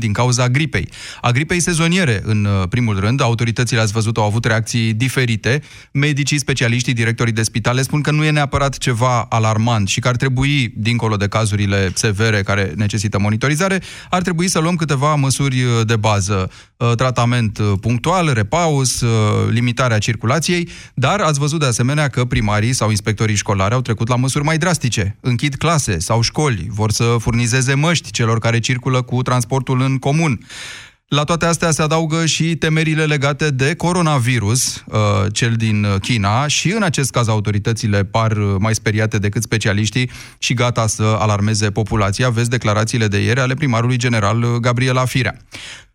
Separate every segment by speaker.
Speaker 1: din cauza gripei. A gripei sezoniere, în uh, primul rând, autoritățile, ați văzut, au avut reacții diferite. Medicii, specialiștii, directorii de spitale spun că nu e neapărat ceva alarmant și că ar trebui, dincolo de cazurile severe care necesită monitorizare, ar trebui să luăm câteva măsuri uh, de bază. Uh, tratament punctual, repaus, limitarea circulației, dar ați văzut de asemenea că primarii sau inspectorii școlari au trecut la măsuri mai drastice. Închid clase sau școli, vor să furnizeze măști celor care circulă cu transportul în comun. La toate astea se adaugă și temerile legate de coronavirus, uh, cel din China, și în acest caz autoritățile par mai speriate decât specialiștii și gata să alarmeze populația. Vezi declarațiile de ieri ale primarului general Gabriela Firea.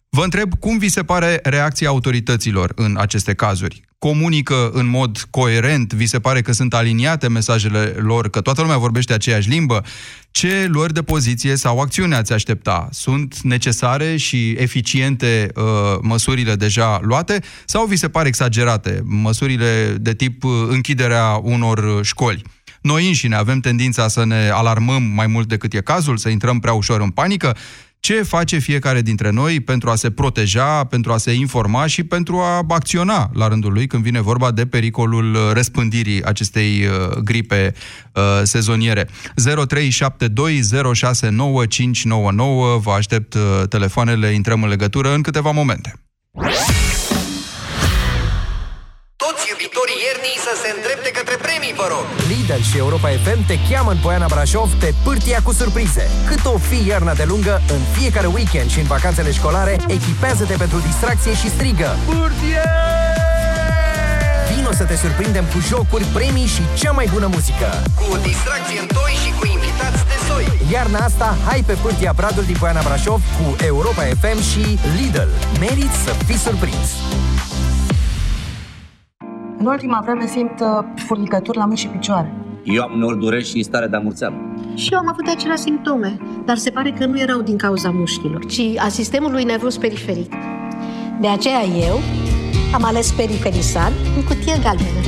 Speaker 1: Vă întreb cum vi se pare reacția autorităților în aceste cazuri? Comunică în mod coerent? Vi se pare că sunt aliniate mesajele lor, că toată lumea vorbește aceeași limbă? Ce luări de poziție sau acțiune ați aștepta? Sunt necesare și eficiente uh, măsurile deja luate sau vi se pare exagerate măsurile de tip uh, închiderea unor școli? Noi înșine avem tendința să ne alarmăm mai mult decât e cazul, să intrăm prea ușor în panică ce face fiecare dintre noi pentru a se proteja, pentru a se informa și pentru a acționa la rândul lui când vine vorba de pericolul răspândirii acestei uh, gripe uh, sezoniere. 0372069599 vă aștept uh, telefoanele, intrăm în legătură în câteva momente.
Speaker 2: Toți iubitorii iernii să se îndrepte către premii, vă rog!
Speaker 3: Lidl și Europa FM te cheamă în Poiana Brașov pe pârtia cu surprize. Cât o fi iarna de lungă, în fiecare weekend și în vacanțele școlare, echipează-te pentru distracție și strigă. Pârtie! Vino să te surprindem cu jocuri, premii și cea mai bună muzică.
Speaker 2: Cu distracție în toi și cu invitați de soi.
Speaker 3: Iarna asta, hai pe pârtia Bradul din Poiana Brașov cu Europa FM și Lidl. Meriți să fii surprins!
Speaker 4: În ultima vreme simt uh, furnicături la mâini și picioare.
Speaker 5: Eu am uneori dureri și stare de amurțeală.
Speaker 6: Și eu am avut aceleași simptome, dar se pare că nu erau din cauza mușchilor, ci a sistemului nervos periferic. De aceea eu am ales Periferisan în cutie galbenă.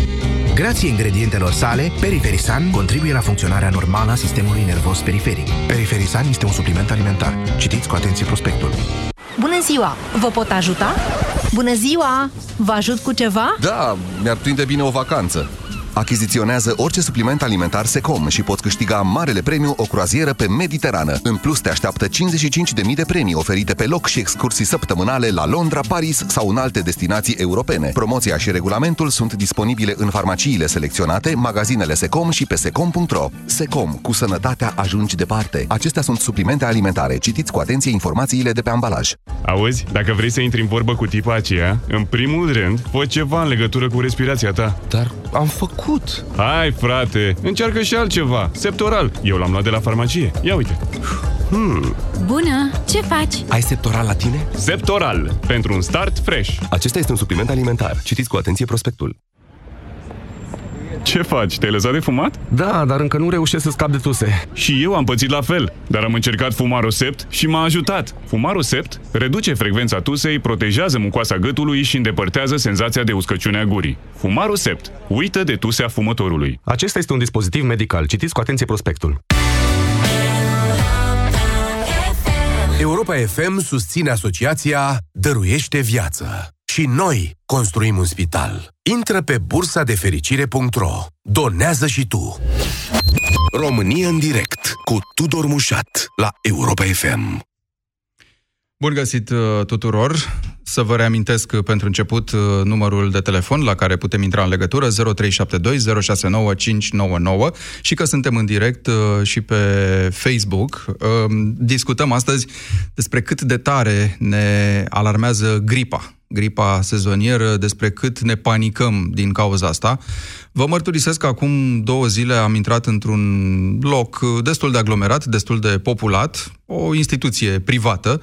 Speaker 7: Grație ingredientelor sale, Periferisan contribuie la funcționarea normală a sistemului nervos periferic. Periferisan este un supliment alimentar. Citiți cu atenție prospectul.
Speaker 8: Bună ziua! Vă pot ajuta? Bună ziua! Vă ajut cu ceva?
Speaker 9: Da, mi-ar prinde bine o vacanță. Achiziționează orice supliment alimentar Secom și poți câștiga marele premiu o croazieră pe Mediterană. În plus, te așteaptă 55.000 de premii oferite pe loc și excursii săptămânale la Londra, Paris sau în alte destinații europene. Promoția și regulamentul sunt disponibile în farmaciile selecționate, magazinele Secom și pe secom.ro. Secom, cu sănătatea ajungi departe. Acestea sunt suplimente alimentare. Citiți cu atenție informațiile de pe ambalaj.
Speaker 10: Auzi, dacă vrei să intri în vorbă cu tipa aceea, în primul rând, fă ceva în legătură cu respirația ta.
Speaker 9: Dar am făcut făcut?
Speaker 10: Hai, frate, încearcă și altceva. Septoral. Eu l-am luat de la farmacie. Ia uite.
Speaker 8: Hmm. Bună! Ce faci?
Speaker 9: Ai Septoral la tine?
Speaker 10: Septoral. Pentru un start fresh.
Speaker 9: Acesta este un supliment alimentar. Citiți cu atenție prospectul.
Speaker 10: Ce faci? Te-ai lăsat de fumat?
Speaker 9: Da, dar încă nu reușesc să scap de tuse.
Speaker 10: Și eu am pățit la fel, dar am încercat fumarul sept și m-a ajutat. Fumarul sept reduce frecvența tusei, protejează mucoasa gâtului și îndepărtează senzația de uscăciune a gurii. Fumarul sept. Uită de tusea fumătorului.
Speaker 9: Acesta este un dispozitiv medical. Citiți cu atenție prospectul.
Speaker 11: Europa FM susține asociația Dăruiește Viață. Și noi construim un spital. Intră pe bursa de fericire.ro. Donează și tu. România în direct cu Tudor Mușat la Europa FM.
Speaker 1: Bun găsit uh, tuturor! Să vă reamintesc uh, pentru început uh, numărul de telefon la care putem intra în legătură 0372 069 599 și că suntem în direct și pe Facebook. Discutăm astăzi despre cât de tare ne alarmează gripa gripa sezonieră, despre cât ne panicăm din cauza asta. Vă mărturisesc că acum două zile am intrat într-un loc destul de aglomerat, destul de populat, o instituție privată,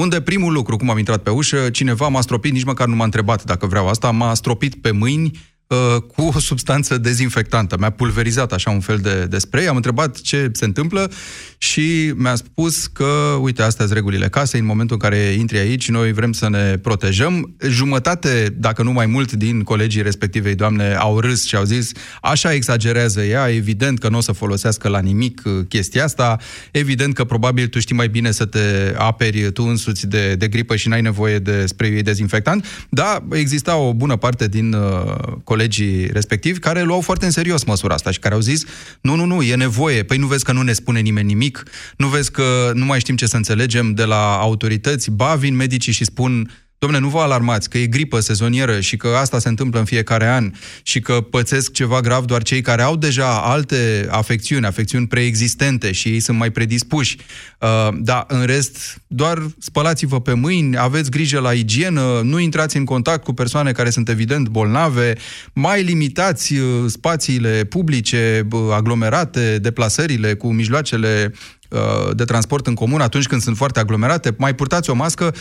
Speaker 1: unde primul lucru, cum am intrat pe ușă, cineva m-a stropit, nici măcar nu m-a întrebat dacă vreau asta, m-a stropit pe mâini uh, cu o substanță dezinfectantă. Mi-a pulverizat așa un fel de, de spray, am întrebat ce se întâmplă și mi-a spus că, uite, astea sunt regulile casei, în momentul în care intri aici, noi vrem să ne protejăm. Jumătate, dacă nu mai mult, din colegii respectivei doamne au râs și au zis, așa exagerează ea, evident că nu o să folosească la nimic uh, chestia asta, evident că probabil tu știi mai bine să te aperi tu însuți de, de gripă și n-ai nevoie de spray dezinfectant, da, exista o bună parte din uh, colegii respectivi care luau foarte în serios măsura asta și care au zis, nu, nu, nu, e nevoie, păi nu vezi că nu ne spune nimeni nimic, nu vezi că nu mai știm ce să înțelegem de la autorități, ba vin medicii și spun Domnule, nu vă alarmați că e gripă sezonieră și că asta se întâmplă în fiecare an și că pățesc ceva grav doar cei care au deja alte afecțiuni, afecțiuni preexistente și ei sunt mai predispuși. Uh, da, în rest, doar spălați-vă pe mâini, aveți grijă la igienă, nu intrați în contact cu persoane care sunt evident bolnave, mai limitați uh, spațiile publice, aglomerate, deplasările cu mijloacele uh, de transport în comun atunci când sunt foarte aglomerate, mai purtați o mască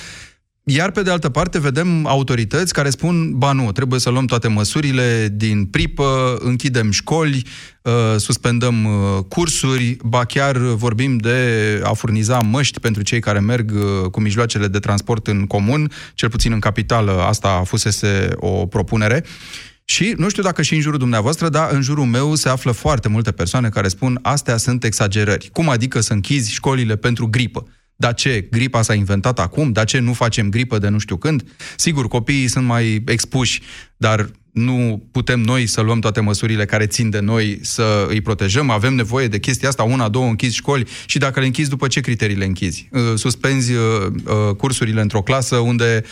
Speaker 1: iar pe de altă parte vedem autorități care spun, ba nu, trebuie să luăm toate măsurile din pripă, închidem școli, uh, suspendăm uh, cursuri, ba chiar vorbim de a furniza măști pentru cei care merg uh, cu mijloacele de transport în comun, cel puțin în capitală asta a fusese o propunere. Și nu știu dacă și în jurul dumneavoastră, dar în jurul meu se află foarte multe persoane care spun astea sunt exagerări. Cum adică să închizi școlile pentru gripă? Dar ce, gripa s-a inventat acum? Dar ce, nu facem gripă de nu știu când? Sigur, copiii sunt mai expuși, dar nu putem noi să luăm toate măsurile care țin de noi să îi protejăm. Avem nevoie de chestia asta, una, două, închizi școli și dacă le închizi, după ce criterii le închizi? Uh, suspenzi uh, uh, cursurile într-o clasă unde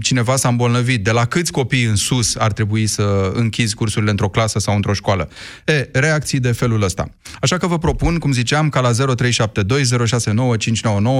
Speaker 1: cineva s-a îmbolnăvit. De la câți copii în sus ar trebui să închizi cursurile într-o clasă sau într-o școală? E, reacții de felul ăsta. Așa că vă propun, cum ziceam, ca la 0372069599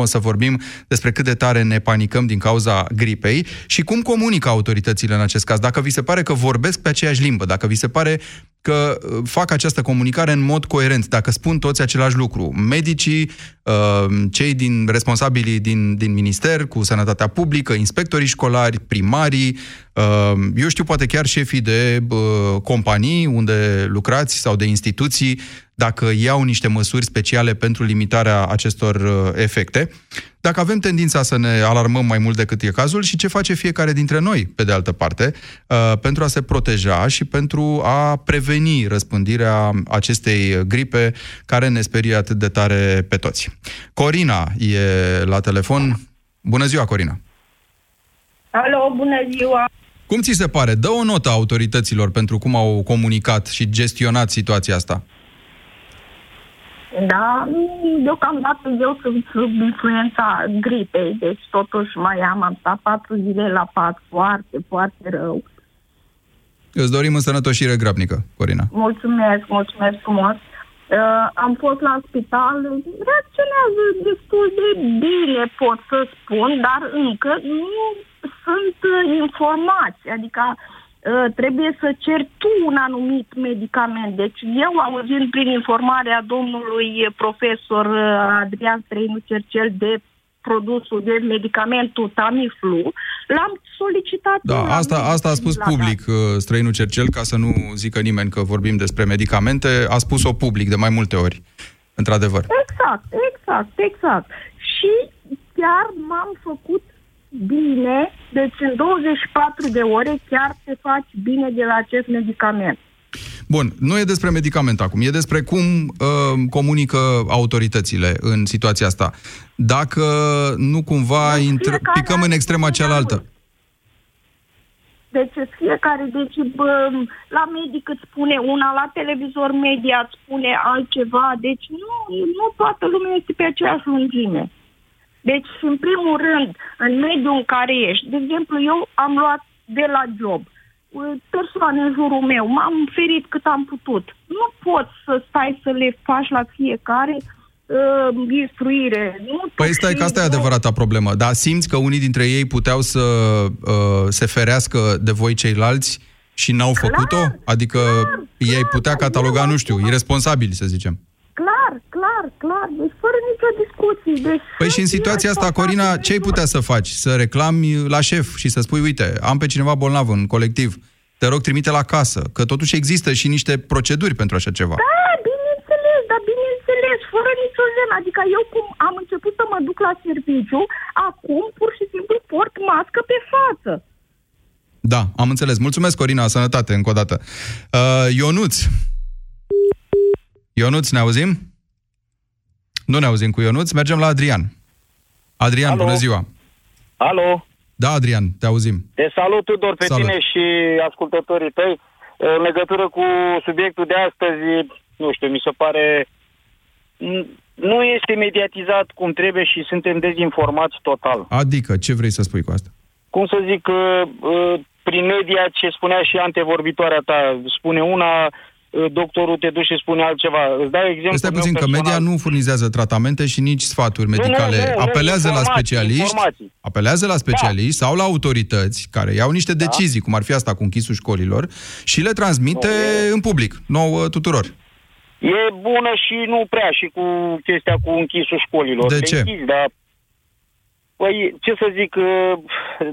Speaker 1: să vorbim despre cât de tare ne panicăm din cauza gripei și cum comunică autoritățile în acest caz. Dacă vi se pare că vorbesc pe aceeași limbă, dacă vi se pare că uh, fac această comunicare în mod coerent, dacă spun toți același lucru. Medicii, uh, cei din responsabilii din, din minister cu sănătatea publică, inspectorii școlari, primarii, uh, eu știu, poate chiar șefii de companii unde lucrați sau de instituții, dacă iau niște măsuri speciale pentru limitarea acestor efecte, dacă avem tendința să ne alarmăm mai mult decât e cazul și ce face fiecare dintre noi, pe de altă parte, pentru a se proteja și pentru a preveni preveni răspândirea acestei gripe care ne sperie atât de tare pe toți. Corina e la telefon. Bună ziua, Corina!
Speaker 12: Alo, bună ziua!
Speaker 1: Cum ți se pare? Dă o notă autorităților pentru cum au comunicat și gestionat situația asta.
Speaker 12: Da, deocamdată eu sunt sub influența gripei, deci totuși mai am, am stat patru zile la pat, foarte, foarte rău. Uh,
Speaker 1: Îți dorim în sănătoșire grabnică, Corina.
Speaker 12: Mulțumesc, mulțumesc frumos. Uh, am fost la spital, reacționează destul de bine, pot să spun, dar încă nu sunt uh, informați. Adică uh, trebuie să cer tu un anumit medicament. Deci eu, auzind prin informarea domnului profesor uh, Adrian Străinu Cercel de produsul de medicamentul Tamiflu, l-am solicitat.
Speaker 1: Da, asta, asta a spus public uh, străinul Cercel, ca să nu zică nimeni că vorbim despre medicamente, a spus-o public de mai multe ori, într-adevăr.
Speaker 12: Exact, exact, exact. Și chiar m-am făcut bine, deci în 24 de ore chiar te faci bine de la acest medicament.
Speaker 1: Bun, nu e despre medicament acum, e despre cum uh, comunică autoritățile în situația asta. Dacă nu cumva intră, picăm în extrema cealaltă.
Speaker 12: Deci fiecare, deci bă, la medic îți spune una, la televizor media îți spune altceva, deci nu, nu toată lumea este pe aceeași lungime. Deci, în primul rând, în mediul în care ești, de exemplu, eu am luat de la job – persoane în jurul meu, m-am ferit cât am putut. Nu poți să stai să le faci la fiecare uh, instruire. Nu
Speaker 1: păi stai că asta e adevărata problemă, dar simți că unii dintre ei puteau să uh, se ferească de voi ceilalți și n-au clar, făcut-o? Adică clar, ei clar, putea cataloga, nu știu, irresponsabili, să zicem.
Speaker 12: Clar, clar, clar, deci fără nicio discuție. Deci
Speaker 1: păi și în situația asta, Corina, ce ai putea să faci? Să reclami la șef și să spui, uite, am pe cineva bolnav în colectiv te rog, trimite la casă, că totuși există și niște proceduri pentru așa ceva.
Speaker 12: Da, bineînțeles, dar bineînțeles, fără nicio jenă. Adică eu cum am început să mă duc la serviciu, acum pur și simplu port mască pe față.
Speaker 1: Da, am înțeles. Mulțumesc, Corina, sănătate, încă o dată. Uh, Ionuț. Ionuț, ne auzim? Nu ne auzim cu Ionuț, mergem la Adrian. Adrian,
Speaker 13: Alo.
Speaker 1: bună ziua!
Speaker 13: Alo,
Speaker 1: Da, Adrian, te auzim.
Speaker 13: te salut Tudor pe
Speaker 1: Salut.
Speaker 13: tine și ascultătorii tăi. În legătură cu subiectul de astăzi, nu știu, mi se pare... n- Nu este mediatizat cum trebuie și suntem dezinformați total.
Speaker 1: Adică, ce vrei să spui cu asta?
Speaker 13: Cum să zic, uh, uh, prin media ce spunea și antevorbitoarea ta, spune una, uh, doctorul te duce și spune altceva. Îți dau exemplu
Speaker 1: Stai
Speaker 13: meu
Speaker 1: puțin, că
Speaker 13: personal.
Speaker 1: media nu furnizează tratamente și nici sfaturi medicale.
Speaker 13: nu, nu,
Speaker 1: apelează la
Speaker 13: informații,
Speaker 1: specialiști,
Speaker 13: informații.
Speaker 1: apelează la specialiști sau la autorități care iau niște
Speaker 13: Da.
Speaker 1: decizii, cum ar fi asta cu închisul școlilor, și le transmite în public, nouă tuturor.
Speaker 13: E bună și nu prea și cu chestia cu închisul școlilor.
Speaker 1: De
Speaker 13: Le
Speaker 1: ce?
Speaker 13: Închizi, dar... Păi, ce să zic, uh,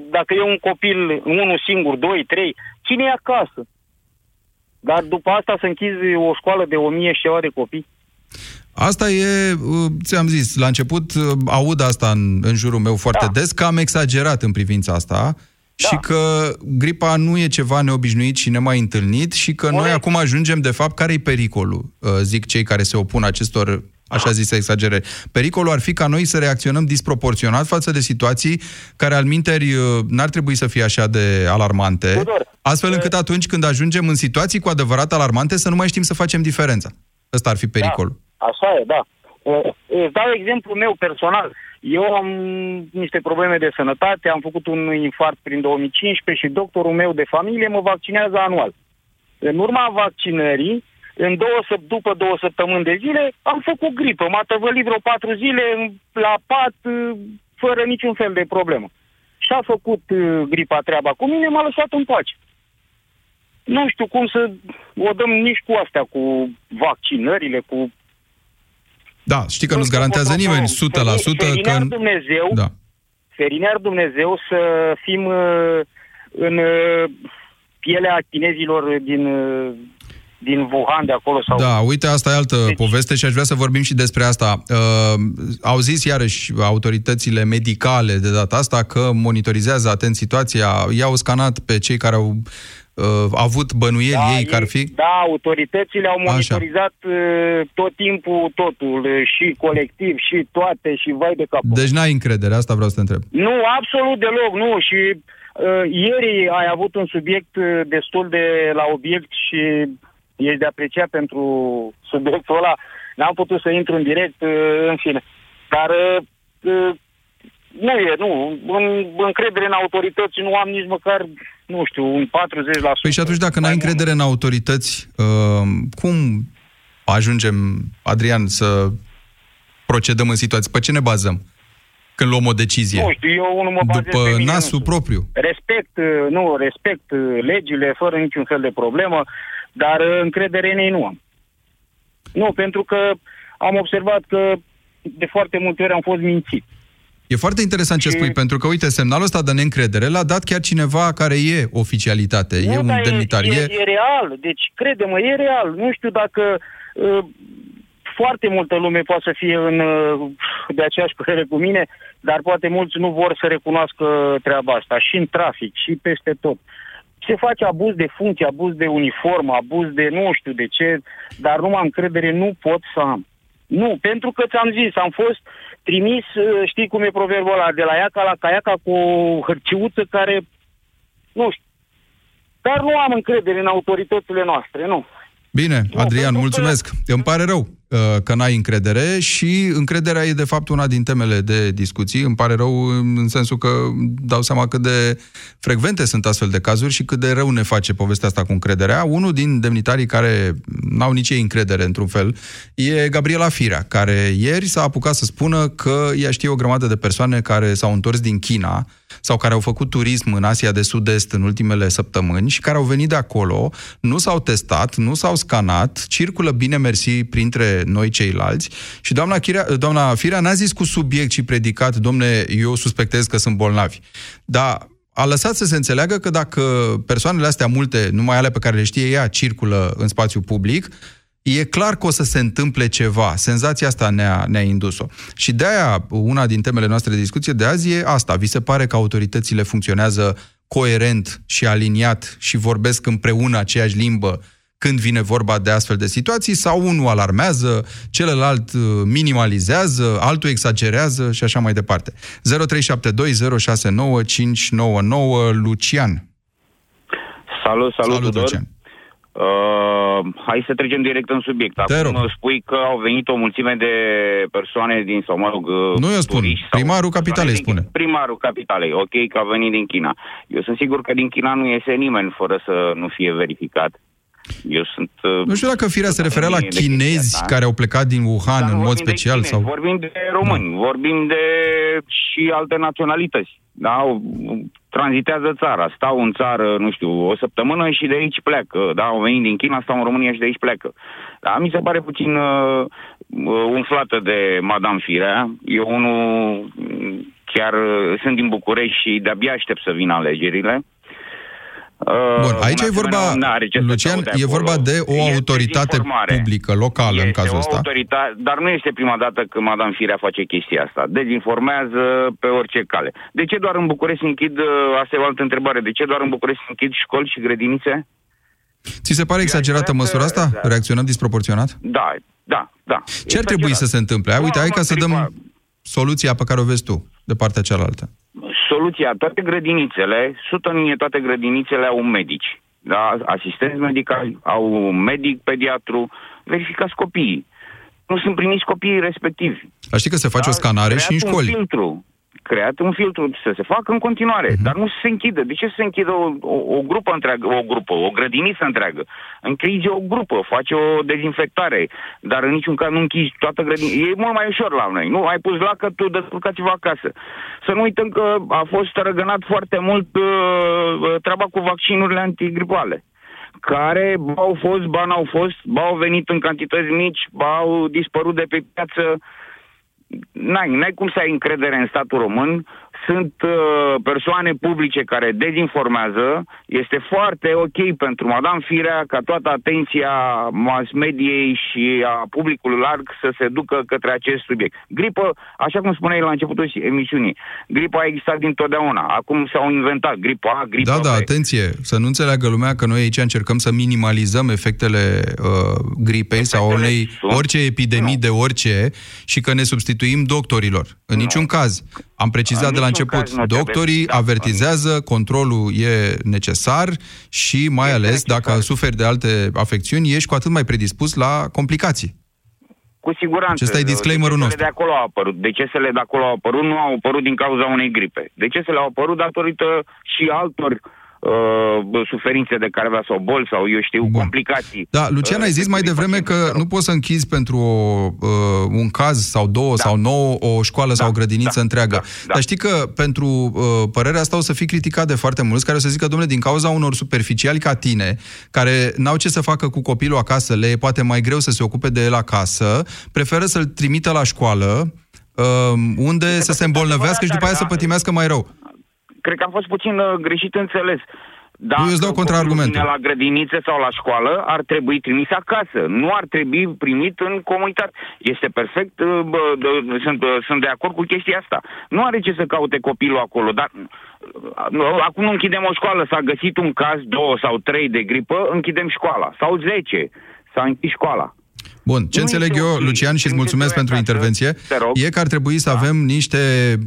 Speaker 13: dacă e un copil, unul singur, doi, trei, cine e acasă? Dar după asta să închizi o școală de o mie și ceva de copii?
Speaker 1: Asta e, uh, ți-am zis, la început uh, aud asta în, în jurul meu foarte da. des, că am exagerat în privința asta da. și că gripa nu e ceva neobișnuit și nemai întâlnit și că noi acum ajungem, de fapt, care-i pericolul, uh, zic cei care se opun acestor așa zise exagerări. Pericolul ar fi ca noi să reacționăm disproporționat față de situații care, al minteri, uh, n-ar trebui să fie așa de alarmante, astfel încât atunci când ajungem în situații cu adevărat alarmante să nu mai știm să facem diferența. Ăsta ar fi pericolul.
Speaker 13: Așa e, da. Uh, Îți dau exemplu meu personal. Eu am niște probleme de sănătate, am făcut un infarct prin 2015 și doctorul meu de familie mă vaccinează anual. În urma vaccinării, în două, săp- după două săptămâni de zile, am făcut gripă. M-a tăvălit vreo patru zile în- la pat, uh, fără niciun fel de problemă. Și a făcut uh, gripa treaba cu mine, m-a lăsat în pace. Nu știu cum să o dăm nici cu astea, cu vaccinările, cu
Speaker 1: Da, știi că nu-ți garantează nimeni 100% că...
Speaker 13: Ferinear Dumnezeu,
Speaker 1: Da.
Speaker 13: ferinear Dumnezeu să fim uh, în uh, pielea chinezilor din, uh, din Wuhan de acolo. Sau...
Speaker 1: Da, uite, asta e altă deci... poveste și aș vrea să vorbim și despre asta. Uh, au zis iarăși autoritățile medicale de data asta că monitorizează atent situația, i-au scanat pe cei care au uh, avut bănuieli
Speaker 13: Da,
Speaker 1: ei că ar fi...
Speaker 13: Da, autoritățile au monitorizat uh, tot timpul totul, uh, și colectiv, și toate, și vai de capul.
Speaker 1: Deci n-ai încredere, asta vreau să te întreb.
Speaker 13: Nu, absolut deloc, nu. Și uh, ieri ai avut un subiect uh, destul de la obiect și ești de apreciat pentru subiectul ăla. N-am putut să intru în direct, uh, în fine. Dar uh, uh, nu e, nu. În, încredere în autorități nu am nici măcar, nu știu, un 40%.
Speaker 1: Păi și atunci dacă n-ai încredere în autorități, uh, cum ajungem, Adrian, să procedăm în situații? Pe ce ne bazăm când luăm o decizie?
Speaker 13: Nu știu, eu unul mă bazez
Speaker 1: După
Speaker 13: pe mine
Speaker 1: nasul propriu.
Speaker 13: Respect, uh, nu, respect uh, legile fără niciun fel de problemă, dar uh, încredere în ei nu am. Nu, pentru că am observat că de foarte multe ori am fost mințit.
Speaker 1: E foarte interesant ce spui, pentru că, uite, semnalul ăsta de neîncredere l-a dat chiar cineva care e oficialitate, e
Speaker 13: nu,
Speaker 1: un
Speaker 13: dar
Speaker 1: demnitar.
Speaker 13: E, e, e real, deci crede-mă, e real. Nu știu dacă uh, foarte multă lume poate să fie în, uh, de aceeași părere cu mine, dar poate mulți nu vor să recunoască treaba asta. Și în trafic, și peste tot. Se face abuz de funcție, abuz de uniformă, abuz de nu știu de ce, dar numai încredere nu pot să am. Nu, pentru că ți-am zis, am fost trimis, uh, știi cum e proverbul ăla, de la iaca la caiaca cu o hărciuță care, nu știu. Dar nu am încredere în autoritățile noastre, nu.
Speaker 1: Bine, Adrian, mulțumesc. Îmi pare rău uh, că n-ai încredere și încrederea e de fapt una din temele de discuții. Îmi pare rău în sensul că dau seama cât de frecvente sunt astfel de cazuri și cât de rău ne face povestea asta cu încrederea. Unul din demnitarii care n-au nici ei încredere într-un fel e Gabriela Firea, care ieri s-a apucat să spună că ea știe o grămadă de persoane care s-au întors din China sau care au făcut turism în Asia de Sud-Est în ultimele săptămâni și care au venit de acolo, nu s-au testat, nu s-au scanat, circulă bine mersi printre noi ceilalți și doamna, Chirea, doamna Firea n-a zis cu subiect și predicat, domne, eu suspectez că sunt bolnavi. Dar a lăsat să se înțeleagă că dacă persoanele astea multe, numai ale pe care le știe ea, circulă în spațiu public, e clar că o să se întâmple ceva. Senzația asta ne-a, ne-a indus-o. Și de-aia, una din temele noastre de discuție de azi e asta. Vi se pare că autoritățile funcționează coerent și aliniat și vorbesc împreună aceeași limbă când vine vorba de astfel de situații, sau unul alarmează, celălalt uh, minimalizează, altul exagerează și așa mai departe. 0372069599 Lucian.
Speaker 14: Salut, salut, salut Tudor. Lucian. Uh, hai să trecem direct în subiect. Acum rog. spui că au venit o mulțime de persoane din, sau mă rog, uh,
Speaker 1: Nu eu spun, primarul capitalei spune.
Speaker 14: Din, primarul capitalei, ok, că a venit din China. Eu sunt sigur că din China nu iese nimeni fără să nu fie verificat. Eu sunt... Uh,
Speaker 1: nu știu dacă firea se referea la chinezi da? care au plecat din Wuhan Dar în mod special.
Speaker 14: Chinezi,
Speaker 1: sau...
Speaker 14: Vorbim de români, da. vorbim de și alte naționalități. Da? Tranzitează țara, stau în țară, nu știu, o săptămână și de aici pleacă. Da? Au venit din China, stau în România și de aici plecă. Da? Mi se pare puțin uh, uh umflată de Madame Firea. Eu unul chiar uh, sunt din București și de-abia aștept să vină alegerile.
Speaker 1: Bun, aici e vorba, Lucian, e vorba de o este autoritate publică, locală
Speaker 14: este
Speaker 1: în cazul ăsta.
Speaker 14: Autoritate, dar nu este prima dată când Madame Firea face chestia asta. Dezinformează pe orice cale. De ce doar în București se închid, uh, asta e o altă întrebare, de ce doar în București se închid școli și grădinițe?
Speaker 1: Ți se pare exagerată măsura asta? Da. Reacționăm disproporționat?
Speaker 14: Da, da, da.
Speaker 1: Ce ar trebui să se întâmple? Uite, hai ca să dăm soluția pe care o vezi tu, de partea cealaltă
Speaker 14: soluția, toate grădinițele, sută în toate grădinițele au medici, da? asistenți medicali, au un medic, pediatru, verificați copiii. Nu sunt primiți copiii respectivi.
Speaker 1: A știi că se face da? o scanare și în școli.
Speaker 14: Un filtru creat un filtru să se facă în continuare, uh-huh. dar nu se închide. De ce se închide o, o, o grupă întreagă, o grupă, o grădiniță întreagă? Închide o grupă, face o dezinfectare, dar în niciun caz nu închizi toată grădinița. E mult mai ușor la noi, nu? Ai pus că tu descurcați-vă acasă. Să nu uităm că a fost răgănat foarte mult uh, uh, treaba cu vaccinurile antigripale care ba au fost, ba n-au fost, ba au venit în cantități mici, ba au dispărut de pe piață n-ai, n-ai cum să ai încredere în statul român sunt uh, persoane publice care dezinformează. Este foarte ok pentru Madame Firea ca toată atenția mass mediei și a publicului larg să se ducă către acest subiect. Gripă, așa cum spuneai la începutul emisiunii, gripa a existat dintotdeauna. Acum s-au inventat gripa A, gripa
Speaker 1: Da,
Speaker 14: B.
Speaker 1: da, atenție, să nu înțeleagă lumea că noi aici încercăm să minimalizăm efectele uh, gripei efectele sau unei, orice epidemii nu. de orice și că ne substituim doctorilor. În nu. niciun caz. Am precizat de la început, doctorii da, avertizează, controlul e necesar și mai ales necesar. dacă suferi de alte afecțiuni, ești cu atât mai predispus la complicații.
Speaker 14: Cu siguranță.
Speaker 1: Acesta e disclaimerul nostru.
Speaker 14: de acolo au apărut. Decesele de acolo au apărut, nu au apărut din cauza unei gripe. Decesele au apărut datorită și altor uh, uh, suferințe de care avea sau boli sau, eu știu, Bun. complicații.
Speaker 1: Da, Lucian, ai zis mai devreme că nu poți să închizi pentru o, uh, un caz sau două da. sau nouă o școală da, sau o grădiniță da, întreagă. Da, da. Dar știi că pentru uh, părerea asta o să fii criticat de foarte mulți care o să zică, domnule, din cauza unor superficiali ca tine, care n-au ce să facă cu copilul acasă, le e poate mai greu să se ocupe de el acasă, preferă să-l trimită la școală, uh, unde să se îmbolnăvească și după aia să pătimească mai rău
Speaker 14: cred că am fost puțin uh, greșit înțeles.
Speaker 1: Dacă Eu îți dau contraargumentul.
Speaker 14: la grădiniță sau la școală, ar trebui trimis acasă. Nu ar trebui primit în comunitate. Este perfect, uh, bă, de, sunt, uh, sunt de acord cu chestia asta. Nu are ce să caute copilul acolo, dar uh, acum nu închidem o școală. S-a găsit un caz, două sau trei de gripă, închidem școala. Sau zece. S-a închis școala.
Speaker 1: Bun, ce nu înțeleg eu, Lucian, și îți mulțumesc pentru intervenție, e că ar trebui să da. avem niște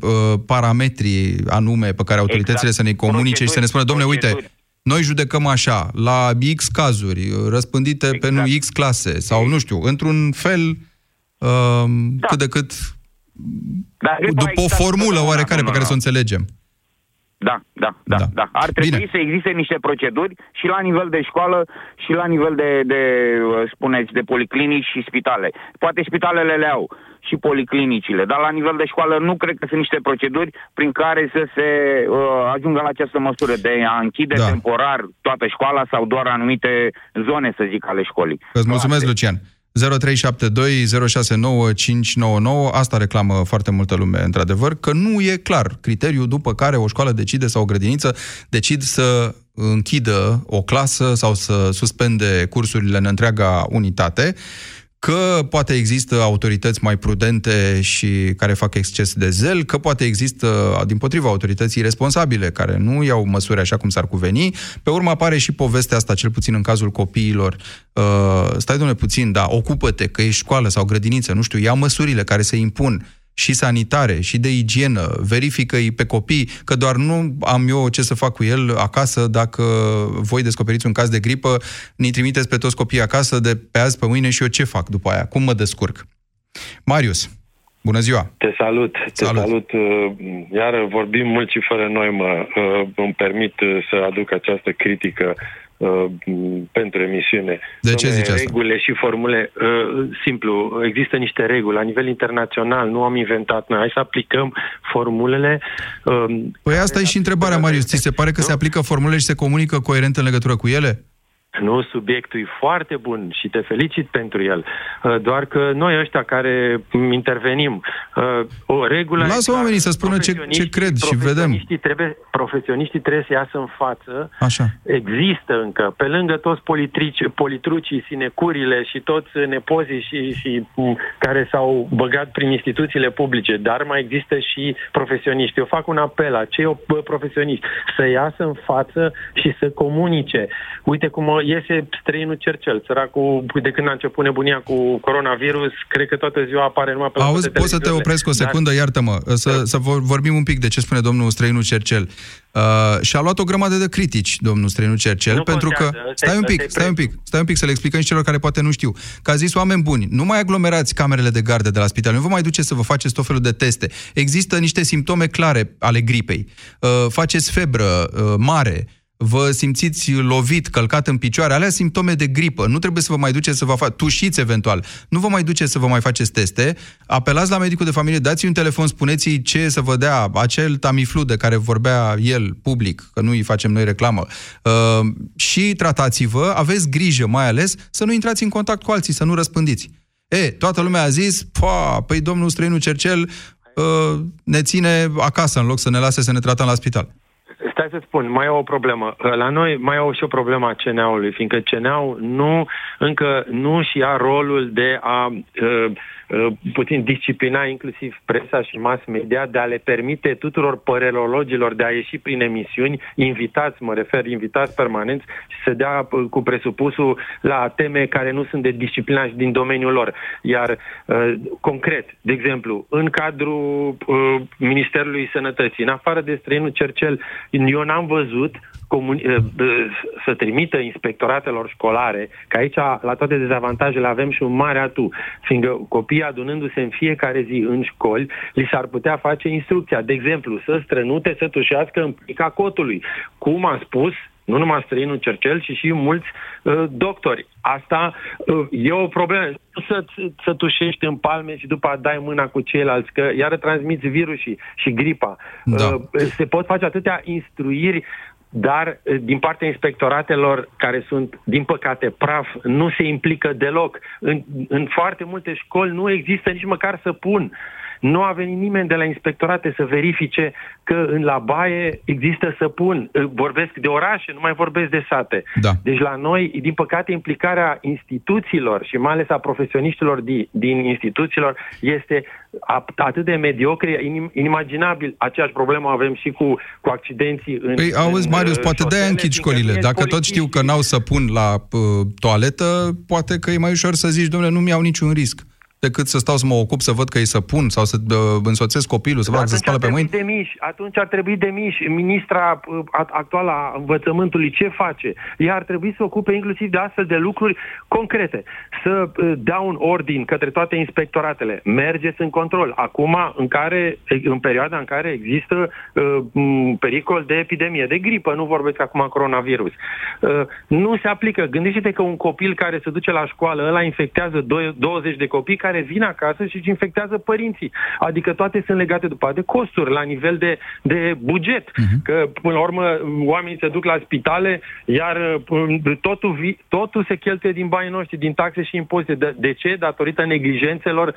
Speaker 1: uh, parametri anume pe care autoritățile exact. să ne comunice proceduri, și să ne spună, domnule, uite, noi judecăm așa, la X cazuri, răspândite exact. pe nu X clase, sau nu știu, într-un fel uh, da. cât de cât da, după o formulă oarecare pe care să o înțelegem.
Speaker 14: Da, da, da, da. da. Ar trebui Bine. să existe niște proceduri și la nivel de școală și la nivel de, de, uh, spuneți, de policlinici și spitale. Poate spitalele le au și policlinicile, dar la nivel de școală nu cred că sunt niște proceduri prin care să se uh, ajungă la această măsură de a închide da. temporar toată școala sau doar anumite zone, să zic, ale școlii.
Speaker 1: Îți mulțumesc, Lucian. 0372 069 599, asta reclamă foarte multă lume, într-adevăr, că nu e clar. Criteriul după care o școală decide sau o grădiniță decid să închidă o clasă sau să suspende cursurile în întreaga unitate că poate există autorități mai prudente și care fac exces de zel, că poate există, din potriva, autorității responsabile care nu iau măsuri așa cum s-ar cuveni. Pe urmă apare și povestea asta, cel puțin în cazul copiilor. Uh, stai, domnule, puțin, da, ocupă-te, că ești școală sau grădiniță, nu știu, ia măsurile care se impun și sanitare și de igienă, verifică-i pe copii, că doar nu am eu ce să fac cu el acasă dacă voi descoperiți un caz de gripă, ne trimiteți pe toți copiii acasă de pe azi pe mâine și eu ce fac după aia? Cum mă descurc? Marius, bună ziua!
Speaker 15: Te salut! Te salut! salut. Iar vorbim mult și fără noi, mă. Îmi permit să aduc această critică uh, pentru emisiune.
Speaker 1: De ce zici asta?
Speaker 15: Regulile și formule, uh, simplu, există niște reguli la nivel internațional, nu am inventat noi. Hai să aplicăm formulele. Uh,
Speaker 1: păi asta e și întrebarea, Marius. Ți se pare că nu? se aplică formulele și se comunică coerent în legătură cu ele?
Speaker 15: Nu, subiectul e foarte bun și te felicit pentru el. Uh, doar că noi ăștia care intervenim, uh, o regulă...
Speaker 1: Lasă oamenii să spună ce, ce cred și vedem.
Speaker 15: Trebuie, profesioniștii trebuie să iasă în față.
Speaker 1: Așa.
Speaker 15: Există încă, pe lângă toți politrici, politrucii, sinecurile și toți nepozii și, și care s-au băgat prin instituțiile publice, dar mai există și profesioniști. Eu fac un apel la cei profesioniști să iasă în față și să comunice. Uite cum iese străinul Cercel, săracul, de când a început nebunia cu coronavirus, cred că toată ziua apare numai pe
Speaker 1: Auzi, poți să te opresc o secundă, dar... iartă-mă, să, da. să vorbim un pic de ce spune domnul străinul Cercel. Uh, și a luat o grămadă de critici, domnul străinul Cercel, nu pentru contează. că... Stai un pic, stai un pic, stai un pic să le explicăm și celor care poate nu știu. Că a zis oameni buni, nu mai aglomerați camerele de gardă de la spital, nu vă mai duceți să vă faceți tot felul de teste. Există niște simptome clare ale gripei. Uh, faceți febră uh, mare, vă simțiți lovit, călcat în picioare, alea simptome de gripă. Nu trebuie să vă mai duceți să vă faceți, tușiți eventual. Nu vă mai duceți să vă mai faceți teste. Apelați la medicul de familie, dați un telefon, spuneți-i ce să vă dea acel Tamiflu de care vorbea el public, că nu îi facem noi reclamă. Uh, și tratați-vă, aveți grijă mai ales să nu intrați în contact cu alții, să nu răspândiți. E, toată lumea a zis, păi domnul străinul Cercel uh, ne ține acasă în loc să ne lase să ne tratăm la spital.
Speaker 15: Stai să spun, mai e o problemă. La noi mai e și o problemă a CNA-ului, fiindcă CNA-ul nu, încă nu și ia rolul de a uh, Uh, puțin disciplina inclusiv presa și mass media de a le permite tuturor părelologilor de a ieși prin emisiuni, invitați, mă refer, invitați permanenți, și să dea uh, cu presupusul la teme care nu sunt de disciplina și din domeniul lor. Iar, uh, concret, de exemplu, în cadrul Ministerului Sănătății, în afară de străinul Cercel, eu n-am văzut comuni- să trimită inspectoratelor școlare, că aici, la toate dezavantajele, avem și un mare atu, fiindcă copiii adunându-se în fiecare zi în școli, li s-ar putea face instrucția. De exemplu, să strănute, să tușească în plica cotului. Cum a spus nu numai străinul Cercel, ci și mulți uh, doctori. Asta uh, e o problemă. Nu să, să tușești în palme și după aceea dai mâna cu ceilalți, că iară transmiți virusii și gripa. Da. Uh, se pot face atâtea instruiri dar eh, din partea inspectoratelor, care sunt, din păcate, praf, nu se implică deloc. În, în foarte multe școli nu există nici măcar să pun. Nu a venit nimeni de la inspectorate să verifice că în la baie există săpun. Vorbesc de orașe, nu mai vorbesc de sate.
Speaker 1: Da.
Speaker 15: Deci la noi, din păcate, implicarea instituțiilor și mai ales a profesioniștilor din, din instituțiilor este atât de mediocre, inimaginabil. Aceeași problemă avem și cu, cu accidenții în
Speaker 1: Păi auzi,
Speaker 15: în,
Speaker 1: Marius, poate de-aia închid școlile. Dacă tot știu că n-au să pun la uh, toaletă, poate că e mai ușor să zici, domnule, nu mi-au niciun risc decât să stau să mă ocup, să văd că îi să pun sau să uh, însoțesc copilul, să fac să spală pe mâini?
Speaker 15: Demiși, atunci ar trebui demiși. Ministra uh, actuală a învățământului ce face? Ea ar trebui să ocupe inclusiv de astfel de lucruri concrete. Să uh, dea un ordin către toate inspectoratele. Mergeți în control. Acum, în, care, în perioada în care există uh, pericol de epidemie, de gripă, nu vorbesc acum coronavirus. Uh, nu se aplică. Gândește-te că un copil care se duce la școală, ăla infectează 20 de copii care vin acasă și își infectează părinții. Adică toate sunt legate după de costuri la nivel de, de buget. Uh-huh. Că, până la urmă, oamenii se duc la spitale, iar uh, totul, vi, totul se cheltuie din banii noștri, din taxe și impozite. De, de ce? Datorită neglijențelor uh,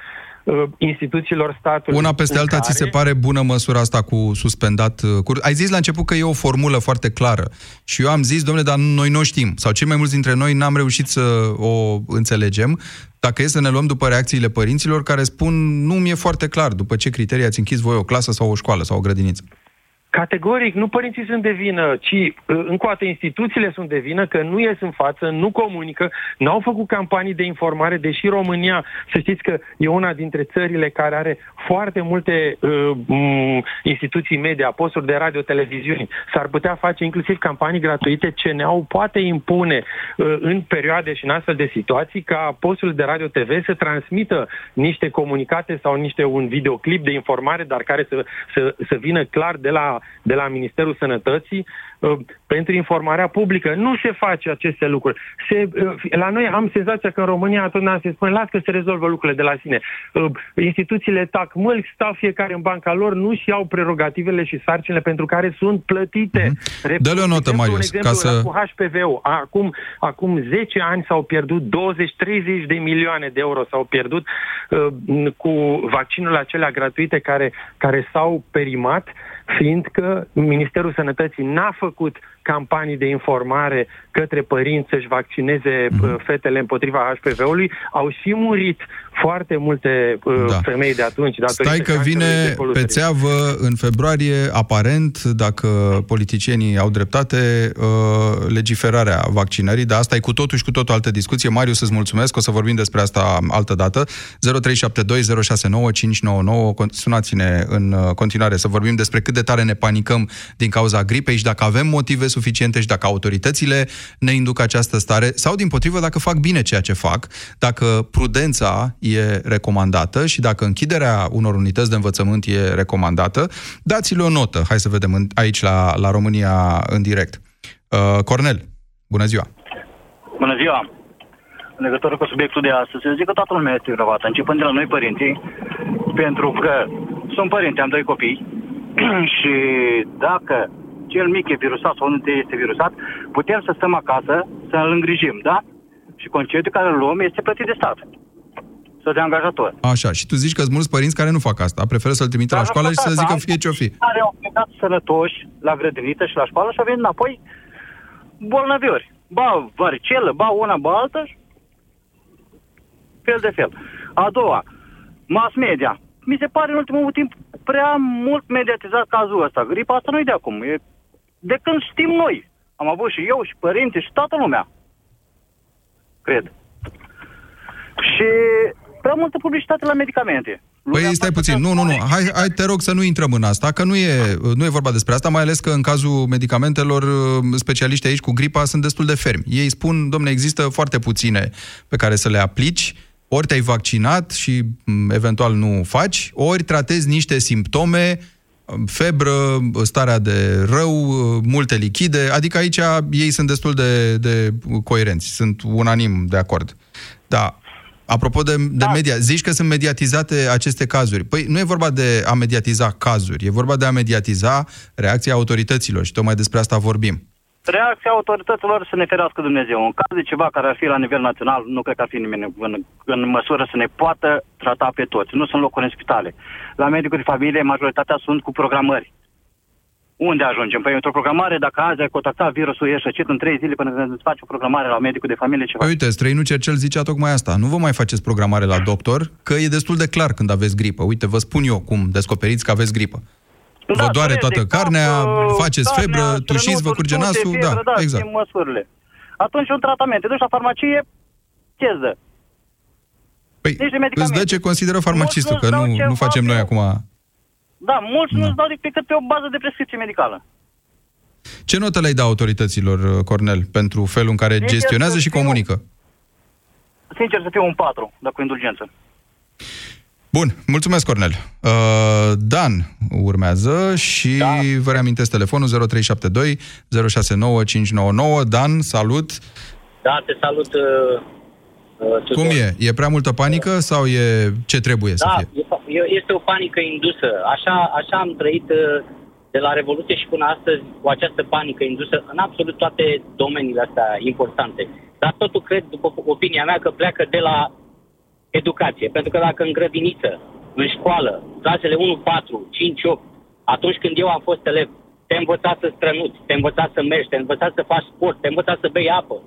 Speaker 15: instituțiilor statului.
Speaker 1: Una peste alta care... ți se pare bună măsura asta cu suspendat? Uh, Cu... Ai zis la început că e o formulă foarte clară și eu am zis, domnule, dar noi nu știm, sau cei mai mulți dintre noi n-am reușit să o înțelegem. Dacă e să ne luăm după reacțiile părinților care spun, nu mi-e foarte clar după ce criterii ați închis voi o clasă sau o școală sau o grădiniță.
Speaker 15: Categoric, nu părinții sunt de vină, ci uh, încă o dată instituțiile sunt de vină că nu ies în față, nu comunică, n-au făcut campanii de informare, deși România, să știți că e una dintre țările care are foarte multe uh, instituții media, posturi de radio, televiziuni. S-ar putea face inclusiv campanii gratuite, CNA-ul poate impune uh, în perioade și în astfel de situații ca postul de radio TV să transmită niște comunicate sau niște un videoclip de informare, dar care să, să, să vină clar de la de la Ministerul Sănătății uh, pentru informarea publică. Nu se face aceste lucruri. Se, uh, la noi am senzația că în România atunci se spune, las că se rezolvă lucrurile de la sine. Uh, instituțiile tac mult, stau fiecare în banca lor, nu și au prerogativele și sarcinile pentru care sunt plătite.
Speaker 1: Mm-hmm. Dă-le o notă, Marius,
Speaker 15: exemplu,
Speaker 1: ca să...
Speaker 15: Cu HPV-ul, acum, acum 10 ani s-au pierdut 20-30 de milioane de euro s-au pierdut uh, cu vaccinurile acelea gratuite care, care s-au perimat. Uh, fiindcă Ministerul Sănătății n-a făcut campanii de informare către părinți să-și vaccineze mm. fetele împotriva HPV-ului, au și murit foarte multe uh, da. femei de atunci.
Speaker 1: Stai că vine pe țeavă în februarie, aparent, dacă politicienii au dreptate, uh, legiferarea vaccinării, dar asta e cu totul și cu totul altă discuție. Marius, să-ți mulțumesc, o să vorbim despre asta altă dată. 0372069599, sunați-ne în uh, continuare să vorbim despre cât de tare ne panicăm din cauza gripei și dacă avem motive suficiente și dacă autoritățile ne induc această stare sau, din potrivă, dacă fac bine ceea ce fac, dacă prudența e recomandată și dacă închiderea unor unități de învățământ e recomandată, dați-le o notă. Hai să vedem aici la, la România în direct. Uh, Cornel, bună ziua!
Speaker 16: Bună ziua! În legătură cu subiectul de astăzi, să zic că toată lumea este vinovată, începând de la noi părinții, pentru că sunt părinți, am doi copii și dacă cel mic e virusat sau nu este virusat, putem să stăm acasă, să îl îngrijim, da? Și concediul care îl luăm este plătit de stat sau de angajator.
Speaker 1: Așa, și tu zici că sunt mulți părinți care nu fac asta, preferă să-l trimită la școală și să zică fie ce-o fi.
Speaker 16: Care au plecat sănătoși la grădiniță și la școală și au venit înapoi bolnaviori. Ba varicel, ba una, ba altă, fel de fel. A doua, mass media. Mi se pare în ultimul timp prea mult mediatizat cazul ăsta. Gripa asta nu e de acum, e de când știm noi. Am avut și eu, și părinții, și toată lumea. Cred. Și prea multă publicitate la medicamente.
Speaker 1: Păi stai puțin, nu, nu, nu, hai, hai te rog să nu intrăm în asta, că nu e, nu e vorba despre asta, mai ales că în cazul medicamentelor, specialiștii aici cu gripa sunt destul de fermi. Ei spun, domne, există foarte puține pe care să le aplici, ori te-ai vaccinat și eventual nu faci, ori tratezi niște simptome, febră, starea de rău, multe lichide, adică aici ei sunt destul de, de coerenți, sunt unanim de acord. Da, Apropo de, de da. media, zici că sunt mediatizate aceste cazuri. Păi nu e vorba de a mediatiza cazuri, e vorba de a mediatiza reacția autorităților și tocmai despre asta vorbim.
Speaker 16: Reacția autorităților să ne ferească Dumnezeu. În caz de ceva care ar fi la nivel național, nu cred că ar fi nimeni în, în măsură să ne poată trata pe toți. Nu sunt locuri în spitale. La medicul de familie, majoritatea sunt cu programări. Unde ajungem? Păi într-o programare, dacă azi ai contactat virusul, ești răcit în trei zile până când îți faci o programare la medicul de familie ceva.
Speaker 1: Păi uite, străinul Cercel zicea tocmai asta. Nu vă mai faceți programare la doctor, că e destul de clar când aveți gripă. Uite, vă spun eu cum descoperiți că aveți gripă. Da, vă doare toată carnea, cap, faceți carnea, febră, tușiți, vă curge nasul, da, da, exact.
Speaker 16: măsurile. Atunci un tratament. Te duci la farmacie, ce dă?
Speaker 1: Păi, îți dă ce consideră farmacistul, că nu, nu facem noi acum
Speaker 16: da, mulți da. nu-ți dau decât pe o bază de prescripție medicală.
Speaker 1: Ce notă le-ai da autorităților, uh, Cornel, pentru felul în care sincer gestionează și comunică?
Speaker 16: Fiu, sincer să fiu un 4, dacă cu indulgență.
Speaker 1: Bun, mulțumesc, Cornel. Uh, Dan urmează și da. vă reamintesc telefonul 0372 069 599. Dan, salut!
Speaker 17: Da, te salut, uh, uh,
Speaker 1: Cum e? E prea multă panică sau e ce trebuie să
Speaker 17: Da,
Speaker 1: fie?
Speaker 17: e- este o panică indusă. Așa, așa am trăit uh, de la Revoluție și până astăzi cu această panică indusă în absolut toate domeniile astea importante. Dar totul cred, după opinia mea, că pleacă de la educație. Pentru că dacă în grădiniță, în școală, clasele 1, 4, 5, 8, atunci când eu am fost elev, te învăța să strănuți, te învăța să mergi, te învăța să faci sport, te învăța să bei apă.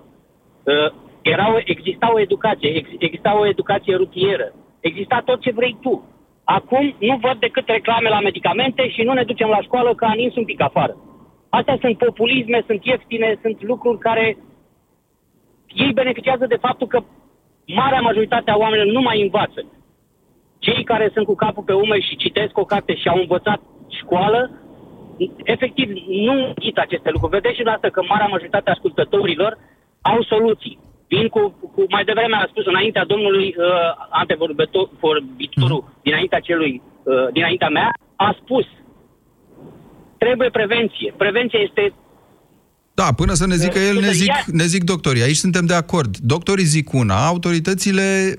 Speaker 17: Uh, era o, exista o educație, ex, exista o educație rutieră, exista tot ce vrei tu. Acum nu văd decât reclame la medicamente și nu ne ducem la școală ca nins un pic afară. Astea sunt populisme, sunt ieftine, sunt lucruri care ei beneficiază de faptul că marea majoritate a oamenilor nu mai învață. Cei care sunt cu capul pe umeri și citesc o carte și au învățat școală, efectiv nu ghit aceste lucruri. Vedeți și asta că marea majoritate a ascultătorilor au soluții. Vin cu, cu mai devreme a spus înaintea domnului uh, antevorbitorul, mm. dinaintea celui, uh, dinaintea mea, a spus trebuie prevenție. Prevenția este
Speaker 1: Da, până să ne zică el, ne zic, ne zic doctorii. Aici suntem de acord. Doctorii zic una, autoritățile,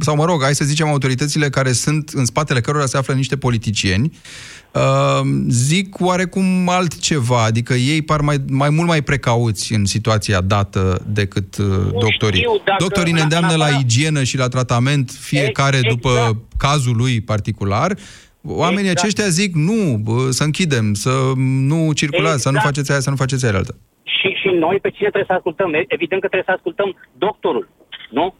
Speaker 1: sau mă rog, hai să zicem autoritățile care sunt în spatele cărora se află niște politicieni, uh, zic oarecum altceva, adică ei par mai, mai mult mai precauți în situația dată decât uh, doctorii.
Speaker 17: știu dacă-
Speaker 1: Doctorii ne îndeamnă la
Speaker 17: Neapărat.
Speaker 1: igienă și la tratament, fiecare
Speaker 17: Exact.
Speaker 1: după cazul lui particular. Oamenii
Speaker 17: Exact.
Speaker 1: aceștia zic nu, bă, să închidem, să nu circulați, să nu
Speaker 17: Exact.
Speaker 1: faceți aia, să nu faceți aia altă.
Speaker 17: și, și noi pe cine trebuie să ascultăm? E- Evident că trebuie să ascultăm doctorul, nu?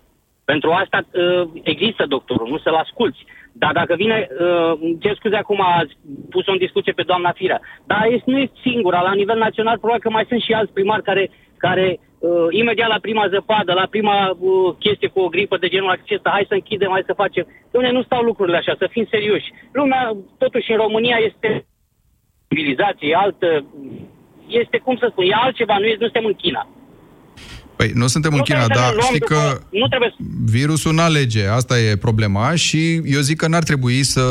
Speaker 17: Pentru asta uh, există doctorul, nu să-l asculți. Dar dacă vine, uh, îmi cer scuze acum, ați pus-o în discuție pe doamna Firea, dar este, nu este singura. La nivel național, probabil că mai sunt și alți primari care, care uh, imediat la prima zăpadă, la prima uh, chestie cu o gripă de genul acesta, hai să închidem, hai să facem. Dom'le, nu stau lucrurile așa, să fim serioși. Lumea, totuși, în România este civilizație, e altă, este, cum să spun, e altceva, nu, e, nu suntem în China.
Speaker 1: Păi, nu suntem în
Speaker 17: Nu
Speaker 1: China,
Speaker 17: trebuie să
Speaker 1: dar
Speaker 17: ne luăm
Speaker 1: știi
Speaker 17: după-
Speaker 1: că
Speaker 17: Nu trebuie să...
Speaker 1: virusul nu alege, asta e problema și eu zic că n-ar trebui să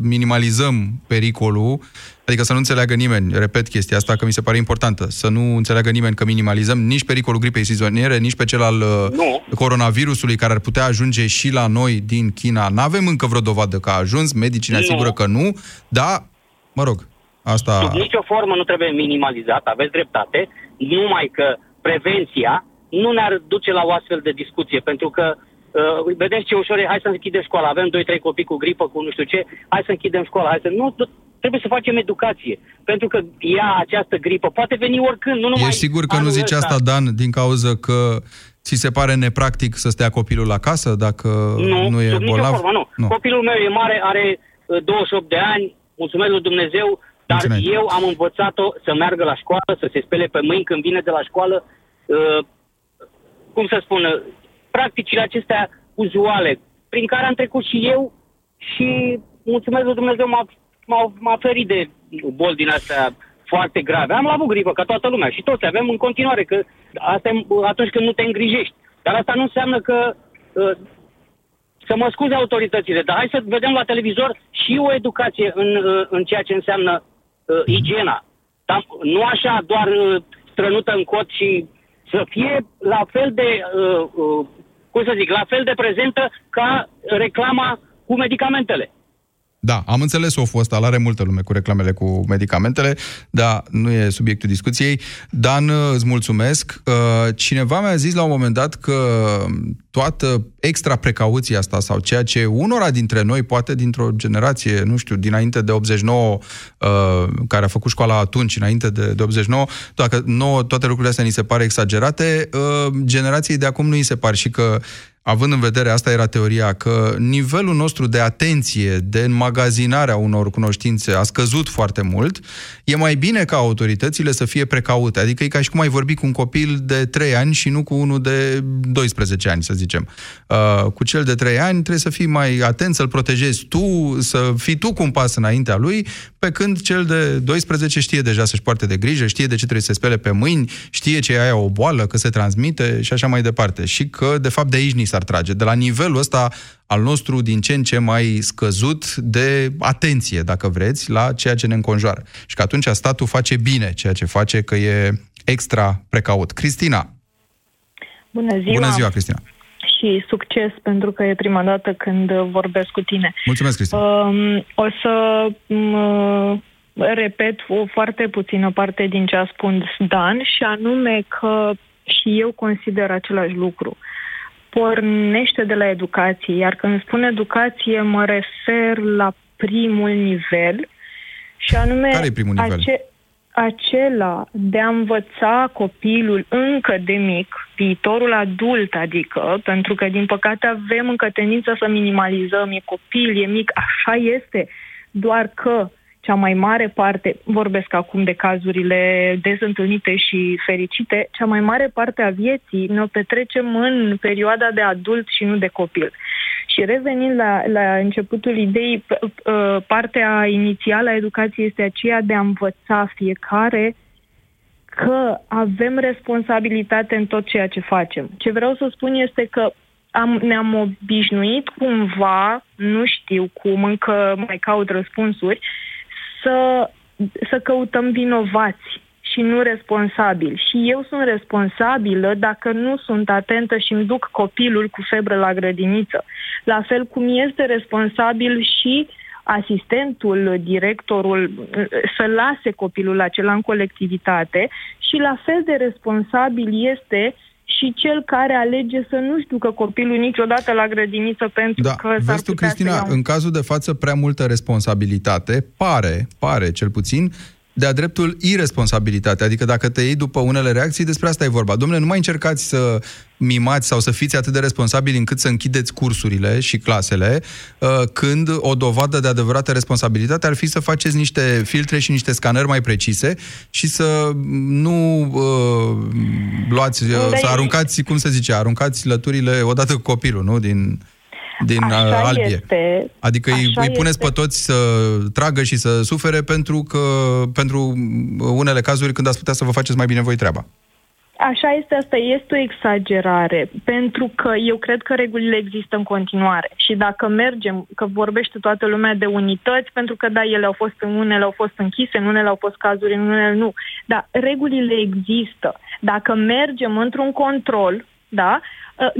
Speaker 1: minimalizăm pericolul, adică să nu înțeleagă nimeni, repet chestia asta că mi se pare importantă, să nu înțeleagă nimeni că minimalizăm nici pericolul gripei sezoniere, nici pe cel al
Speaker 17: Nu.
Speaker 1: uh, coronavirusului care ar putea ajunge și la noi din China. N-avem încă vreo dovadă că a ajuns, medicii ne
Speaker 17: Nu.
Speaker 1: asigură că nu, dar, mă rog, asta...
Speaker 17: Sub nicio formă nu trebuie minimalizat, aveți dreptate, numai că prevenția nu ne-ar duce la o astfel de discuție, pentru că uh, vedeți ce ușor e, hai să închidem școala, avem 2-3 copii cu gripă, cu nu știu ce, hai să închidem școala, hai să... Nu, tu- trebuie să facem educație, pentru că ea, această gripă, poate veni oricând, nu numai...
Speaker 1: Ești sigur că nu
Speaker 17: anul
Speaker 1: zici
Speaker 17: ăsta.
Speaker 1: asta, Dan, din cauza că ți se pare nepractic să stea copilul acasă dacă
Speaker 17: Nu,
Speaker 1: nu e
Speaker 17: sub nicio
Speaker 1: bolnav?
Speaker 17: formă, nu. nu. Copilul meu e mare, are uh, 28 de ani, mulțumesc lui Dumnezeu, dar
Speaker 1: Mulțumesc.
Speaker 17: eu am învățat-o să meargă la școală, să se spele pe mâini când vine de la școală. Uh, cum să spun, uh, practicile acestea uzuale, prin care am trecut și eu și mulțumesc lui Dumnezeu m-a, m-a, m-a ferit de boli din astea foarte grave. Am avut gripă ca toată lumea și toți avem în continuare, că asta e uh, atunci când nu te îngrijești. Dar asta nu înseamnă că uh, să mă scuze autoritățile, dar hai să vedem la televizor și o educație în, uh, în ceea ce înseamnă uh, igiena. Dar nu așa doar uh, strănută în cot și să fie la fel de, uh, uh, cum să zic, la fel de prezentă ca reclama cu medicamentele.
Speaker 1: Da, am înțeles o fost are multă lume cu reclamele cu medicamentele, dar nu e subiectul discuției. Dan, îți mulțumesc. Uh, Cineva mi-a zis la un moment dat că toată extra precauția asta sau ceea ce unora dintre noi, poate dintr-o generație, nu știu, dinainte de 89, uh, care a făcut școala atunci, înainte de, de 89, dacă nouă toate lucrurile astea ni se pare exagerate, uh, generației de acum nu îi se par și că având în vedere, asta era teoria, că nivelul nostru de atenție, de înmagazinare a unor cunoștințe a scăzut foarte mult, e mai bine ca autoritățile să fie precaute. Adică e ca și cum ai vorbi cu un copil de 3 ani și nu cu unul de 12 ani, să zicem. Uh, cu cel de 3 ani trebuie să fii mai atent, să-l protejezi tu, să fii tu cu un pas înaintea lui, pe când cel de 12 știe deja să-și poarte de grijă, știe de ce trebuie să se spele pe mâini, știe ce e aia o boală, că se transmite și așa mai departe. Și că, de fapt, de aici ni s-ar trage. De la nivelul ăsta al nostru din ce în ce mai scăzut de atenție, dacă vreți, la ceea ce ne înconjoară. Și că atunci statul face bine ceea ce face, că e extra precaut. Cristina.
Speaker 18: Bună ziua!
Speaker 1: Bună ziua, Cristina.
Speaker 18: și succes pentru că e prima dată când vorbesc cu tine.
Speaker 1: Mulțumesc, Cristina.
Speaker 18: Um, o să um, repet o foarte puțină parte din ce a spus Dan și anume că și eu consider același lucru. Pornește de la educație, iar când spun educație mă refer la primul nivel și anume
Speaker 1: Care e primul nivel?
Speaker 18: Ace- acela de a învăța copilul încă de mic, viitorul adult, adică, pentru că, din păcate, avem încă tendința să minimalizăm, e copil, e mic, așa este, doar că cea mai mare parte, vorbesc acum de cazurile dezîntâlnite și fericite, cea mai mare parte a vieții ne o petrecem în perioada de adult și nu de copil. Și revenind la, la începutul ideii, partea inițială a educației este aceea de a învăța fiecare că avem responsabilitate în tot ceea ce facem. Ce vreau să spun este că am, ne-am obișnuit cumva, nu știu cum, încă mai caut răspunsuri, să, să căutăm vinovați și nu responsabili. Și eu sunt responsabilă dacă nu sunt atentă și îmi duc copilul cu febră la grădiniță. La fel cum este responsabil și asistentul, directorul să lase copilul acela în colectivitate și la fel de responsabil este și cel care alege să nu-și ducă copilul niciodată la grădiniță pentru
Speaker 1: da.
Speaker 18: că s-ar
Speaker 1: Vezi tu,
Speaker 18: putea
Speaker 1: Cristina,
Speaker 18: să ia un...
Speaker 1: în cazul de față, prea multă responsabilitate, pare, pare cel puțin, de-a dreptul irresponsabilitate. Adică dacă te iei după unele reacții, despre asta e vorba. Domnule, nu mai încercați să mimați sau să fiți atât de responsabili încât să închideți cursurile și clasele, uh, când o dovadă de adevărată responsabilitate ar fi să faceți niște filtre și niște scanări mai precise și să nu uh, luați, uh, să aruncați, cum se zice, aruncați lăturile odată cu copilul, nu? Din din uh,
Speaker 18: Așa
Speaker 1: albie.
Speaker 18: este.
Speaker 1: Adică îi,
Speaker 18: Așa
Speaker 1: îi puneți
Speaker 18: este.
Speaker 1: pe toți să tragă și să sufere pentru că pentru unele cazuri când ați putea să vă faceți mai bine voi treaba.
Speaker 18: Așa este, asta este o exagerare, pentru că eu cred că regulile există în continuare și dacă mergem, că vorbește toată lumea de unități, pentru că da, ele au fost în unele au fost închise, în unele au fost cazuri, în unele nu, dar regulile există. Dacă mergem într-un control, da, ă,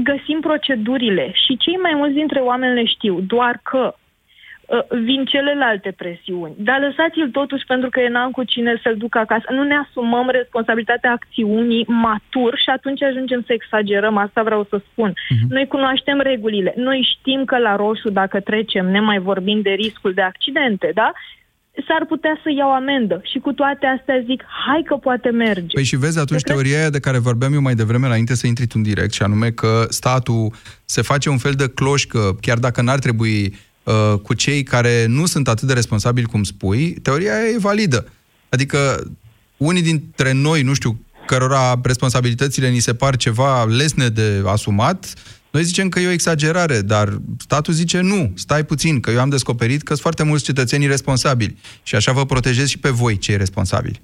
Speaker 18: găsim procedurile și cei mai mulți dintre oameni le știu, doar că uh, vin celelalte presiuni. Dar lăsați-l totuși pentru că e n-am cu cine să-l duc acasă. Nu ne asumăm responsabilitatea acțiunii matur și atunci ajungem să exagerăm. Asta vreau să spun. Uh-huh. Noi cunoaștem regulile. Noi știm că la roșu, dacă trecem, ne mai vorbim de riscul de accidente, da? S-ar putea să iau amendă. Și cu toate astea zic, hai că poate merge.
Speaker 1: Păi și vezi atunci
Speaker 18: Eu cred-
Speaker 1: teoria aia de care vorbeam eu mai devreme înainte să intri tu în direct, și anume că statul se face un fel de cloșcă, chiar dacă n-ar trebui uh, cu cei care nu sunt atât de responsabili cum spui, teoria aia e validă. Adică unii dintre noi, nu știu, cărora responsabilitățile ni se par ceva lesne de asumat, noi zicem că e o exagerare, dar statul zice nu, stai puțin, că eu am descoperit că sunt foarte mulți cetățeni responsabili și așa vă protejez și pe voi, cei responsabili.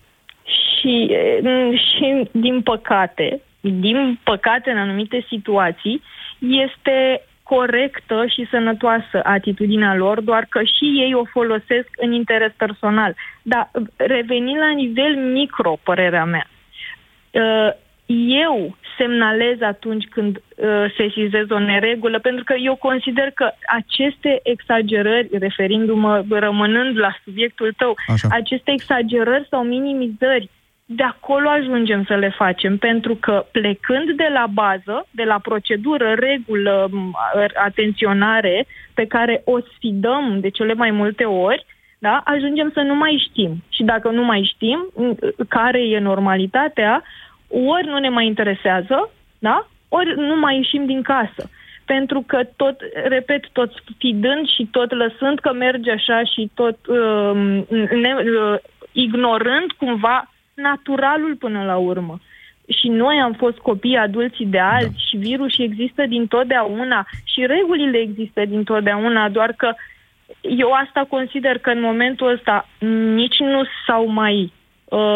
Speaker 18: Și, mm, și din păcate, din păcate în anumite situații, este corectă și sănătoasă atitudinea lor, doar că și ei o folosesc în interes personal. Dar revenind la nivel micro, părerea mea, uh, eu semnalez atunci când uh, sesizez o neregulă, pentru că eu consider că aceste exagerări, referindu-mă, rămânând la subiectul tău,
Speaker 19: Așa.
Speaker 18: aceste exagerări sau minimizări, de acolo ajungem să le facem, pentru că plecând de la bază, de la procedură, regulă, m, atenționare, pe care o sfidăm de cele mai multe ori, da, ajungem să nu mai știm. Și dacă nu mai știm m, care e normalitatea, ori nu ne mai interesează, da? ori nu mai ieșim din casă. Pentru că tot, repet, tot sfidând și tot lăsând că merge așa și tot uh, ne, uh, ignorând cumva naturalul până la urmă. Și noi am fost copii adulți ideali da. și virusii există din totdeauna și regulile există din totdeauna, doar că eu asta consider că în momentul ăsta nici nu s-au mai uh,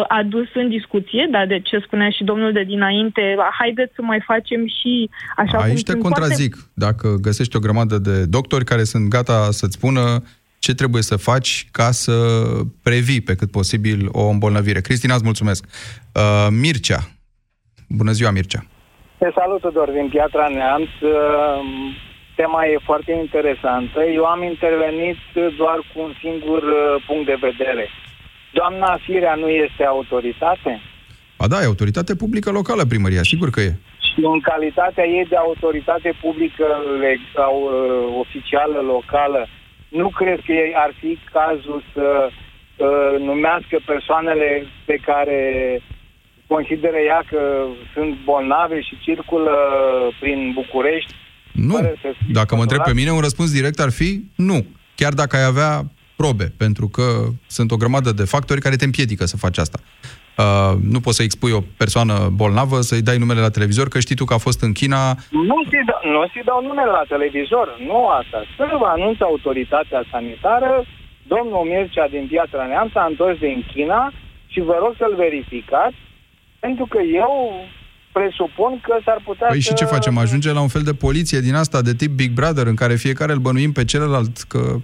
Speaker 18: adus în discuție, dar de ce spunea și domnul de dinainte, haideți să mai facem și așa cum
Speaker 1: Aici te
Speaker 18: sunt
Speaker 1: contrazic. Dacă găsești o grămadă de doctori care sunt gata să-ți spună ce trebuie să faci ca să previi pe cât posibil o îmbolnăvire. Cristina, îți mulțumesc. Uh, Mircea. Bună ziua, Mircea.
Speaker 19: Te salut, Tudor, din Piatra Neamț. Uh, Tema e foarte interesantă. Eu am intervenit doar cu un singur uh, punct de vedere. Doamna Firea nu este autoritate?
Speaker 1: A, da, e autoritate publică locală primăria, sigur că e.
Speaker 19: Și în calitatea ei de autoritate publică sau uh, oficială locală, nu cred că ar fi cazul să uh, numească persoanele pe care consideră ea că sunt bolnave și circulă prin București
Speaker 1: nu. Dacă mă întreb pe mine, un răspuns direct ar fi nu. Chiar dacă ai avea probe, pentru că sunt o grămadă de factori care te împiedică să faci asta. Uh, nu poți să expui o persoană bolnavă, să-i dai numele la televizor, că știi tu că a fost în China.
Speaker 19: Nu ți dau, nu ți dau numele la televizor, nu asta. Să vă anunț autoritatea sanitară, domnul Mircea din Piatra Neamț a întors din China și vă rog să-l verificați, pentru că eu presupun că s-ar putea
Speaker 1: Păi
Speaker 19: să...
Speaker 1: și ce facem? Ajunge la un fel de poliție din asta de tip Big Brother, în care fiecare îl bănuim pe celălalt, că...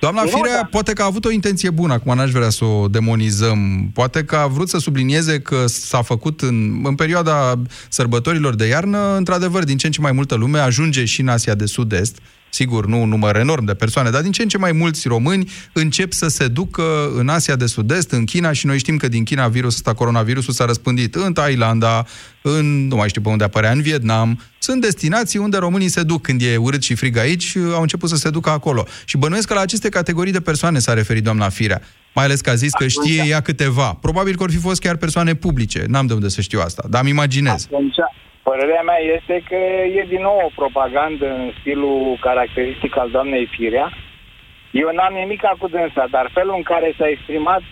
Speaker 1: Doamna nu, Firea da. poate că a avut o intenție bună, acum n-aș vrea să o demonizăm, poate că a vrut să sublinieze că s-a făcut în, în perioada sărbătorilor de iarnă, într-adevăr, din ce în ce mai multă lume ajunge și în Asia de Sud-Est, sigur, nu un număr enorm de persoane, dar din ce în ce mai mulți români încep să se ducă în Asia de Sud-Est, în China și noi știm că din China virusul ăsta, coronavirusul s-a răspândit în Thailanda, în, nu mai știu pe unde apărea, în Vietnam. Sunt destinații unde românii se duc când e urât și frig aici, au început să se ducă acolo. Și bănuiesc că la aceste categorii de persoane s-a referit doamna Firea. Mai ales că a zis că știe ea câteva. Probabil că ar fi fost chiar persoane publice. N-am de unde să știu asta, dar îmi imaginez.
Speaker 19: Atunci, Părerea mea este că e din nou o propagandă în stilul caracteristic al doamnei Firea. Eu n-am nimic cu dânsa, dar felul în care s-a exprimat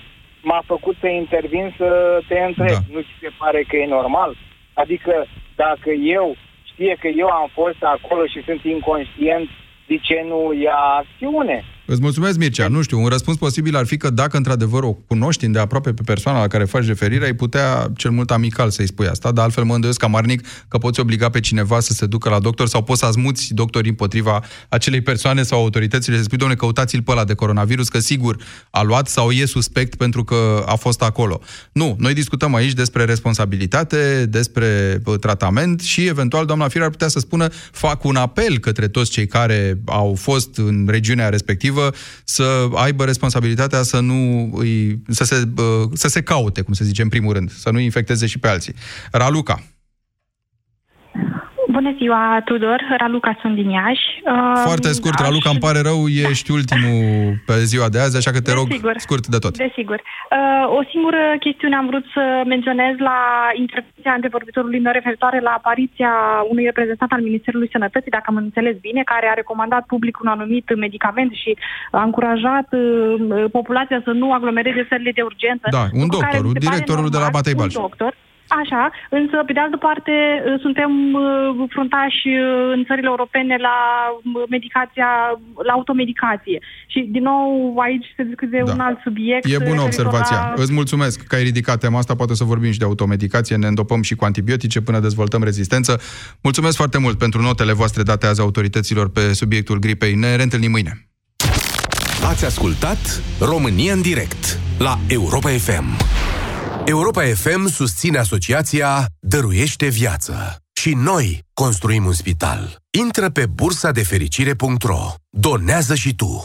Speaker 19: m-a făcut să intervin să te întreb. Da. Nu ți se pare că e normal? Adică dacă eu știe că eu am fost acolo și sunt inconștient, de ce nu ia acțiune?
Speaker 1: Îți mulțumesc, Mircea. Nu știu, un răspuns posibil ar fi că dacă într-adevăr o cunoști de aproape pe persoana la care faci referire, ai putea cel mult amical să-i spui asta, dar altfel mă îndoiesc amarnic că poți obliga pe cineva să se ducă la doctor sau poți să azmuți doctorii împotriva acelei persoane sau autoritățile să spui, doamne, căutați-l pe ăla de coronavirus, că sigur a luat sau e suspect pentru că a fost acolo. Nu, noi discutăm aici despre responsabilitate, despre tratament și eventual doamna Fir ar putea să spună fac un apel către toți cei care au fost în regiunea respectivă respectivă să aibă responsabilitatea să nu îi, să, se, să se caute, cum se zice în primul rând, să nu infecteze și pe alții. Raluca.
Speaker 20: Bună ziua, Tudor. Raluca sunt din Iași.
Speaker 1: Uh, Foarte scurt, aș... Raluca, îmi pare rău, ești da. ultimul pe ziua de azi, așa că te rog
Speaker 20: Desigur.
Speaker 1: scurt de tot.
Speaker 20: Desigur. Uh, o singură chestiune am vrut să menționez la intervenția antevorbitorului meu referitoare la apariția unui reprezentant al Ministerului Sănătății, dacă am înțeles bine, care a recomandat public un anumit medicament și a încurajat uh, populația să nu aglomereze sările de urgență.
Speaker 1: Da, un doctor, un directorul de la Matei Balș.
Speaker 20: Un doctor Așa, însă, pe de altă parte, suntem uh, fruntași uh, în țările europene la uh, medicația, la automedicație. Și, din nou, aici se discute da. un alt subiect.
Speaker 1: E bună observația. La... Îți mulțumesc că ai ridicat tema asta. Poate să vorbim și de automedicație. Ne îndopăm și cu antibiotice până dezvoltăm rezistență. Mulțumesc foarte mult pentru notele voastre date azi autorităților pe subiectul gripei. Ne reîntâlnim mâine.
Speaker 11: Ați ascultat România în direct la Europa FM. Europa FM susține asociația Dăruiește Viață. Și noi construim un spital. Intră pe bursa de fericire.ro. Donează și tu!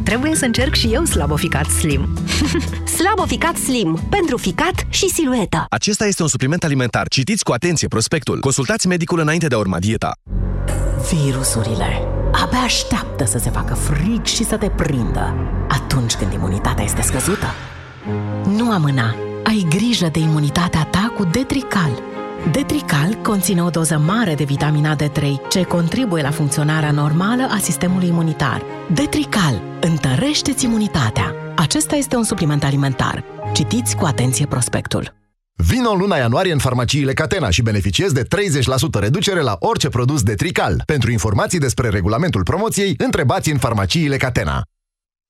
Speaker 21: trebuie să încerc și eu Slabo Ficat Slim.
Speaker 22: Slaboficat Slim. Pentru ficat și silueta.
Speaker 23: Acesta este un supliment alimentar. Citiți cu atenție prospectul. Consultați medicul înainte de a urma dieta.
Speaker 21: Virusurile abia așteaptă să se facă frig și să te prindă atunci când imunitatea este scăzută. Nu amâna! Ai grijă de imunitatea ta cu Detrical. Detrical conține o doză mare de vitamina D3, ce contribuie la funcționarea normală a sistemului imunitar. Detrical întărește-ți imunitatea. Acesta este un supliment alimentar. Citiți cu atenție prospectul.
Speaker 24: Vino luna ianuarie în farmaciile Catena și beneficiezi de 30% reducere la orice produs de Trical. Pentru informații despre regulamentul promoției, întrebați în farmaciile Catena.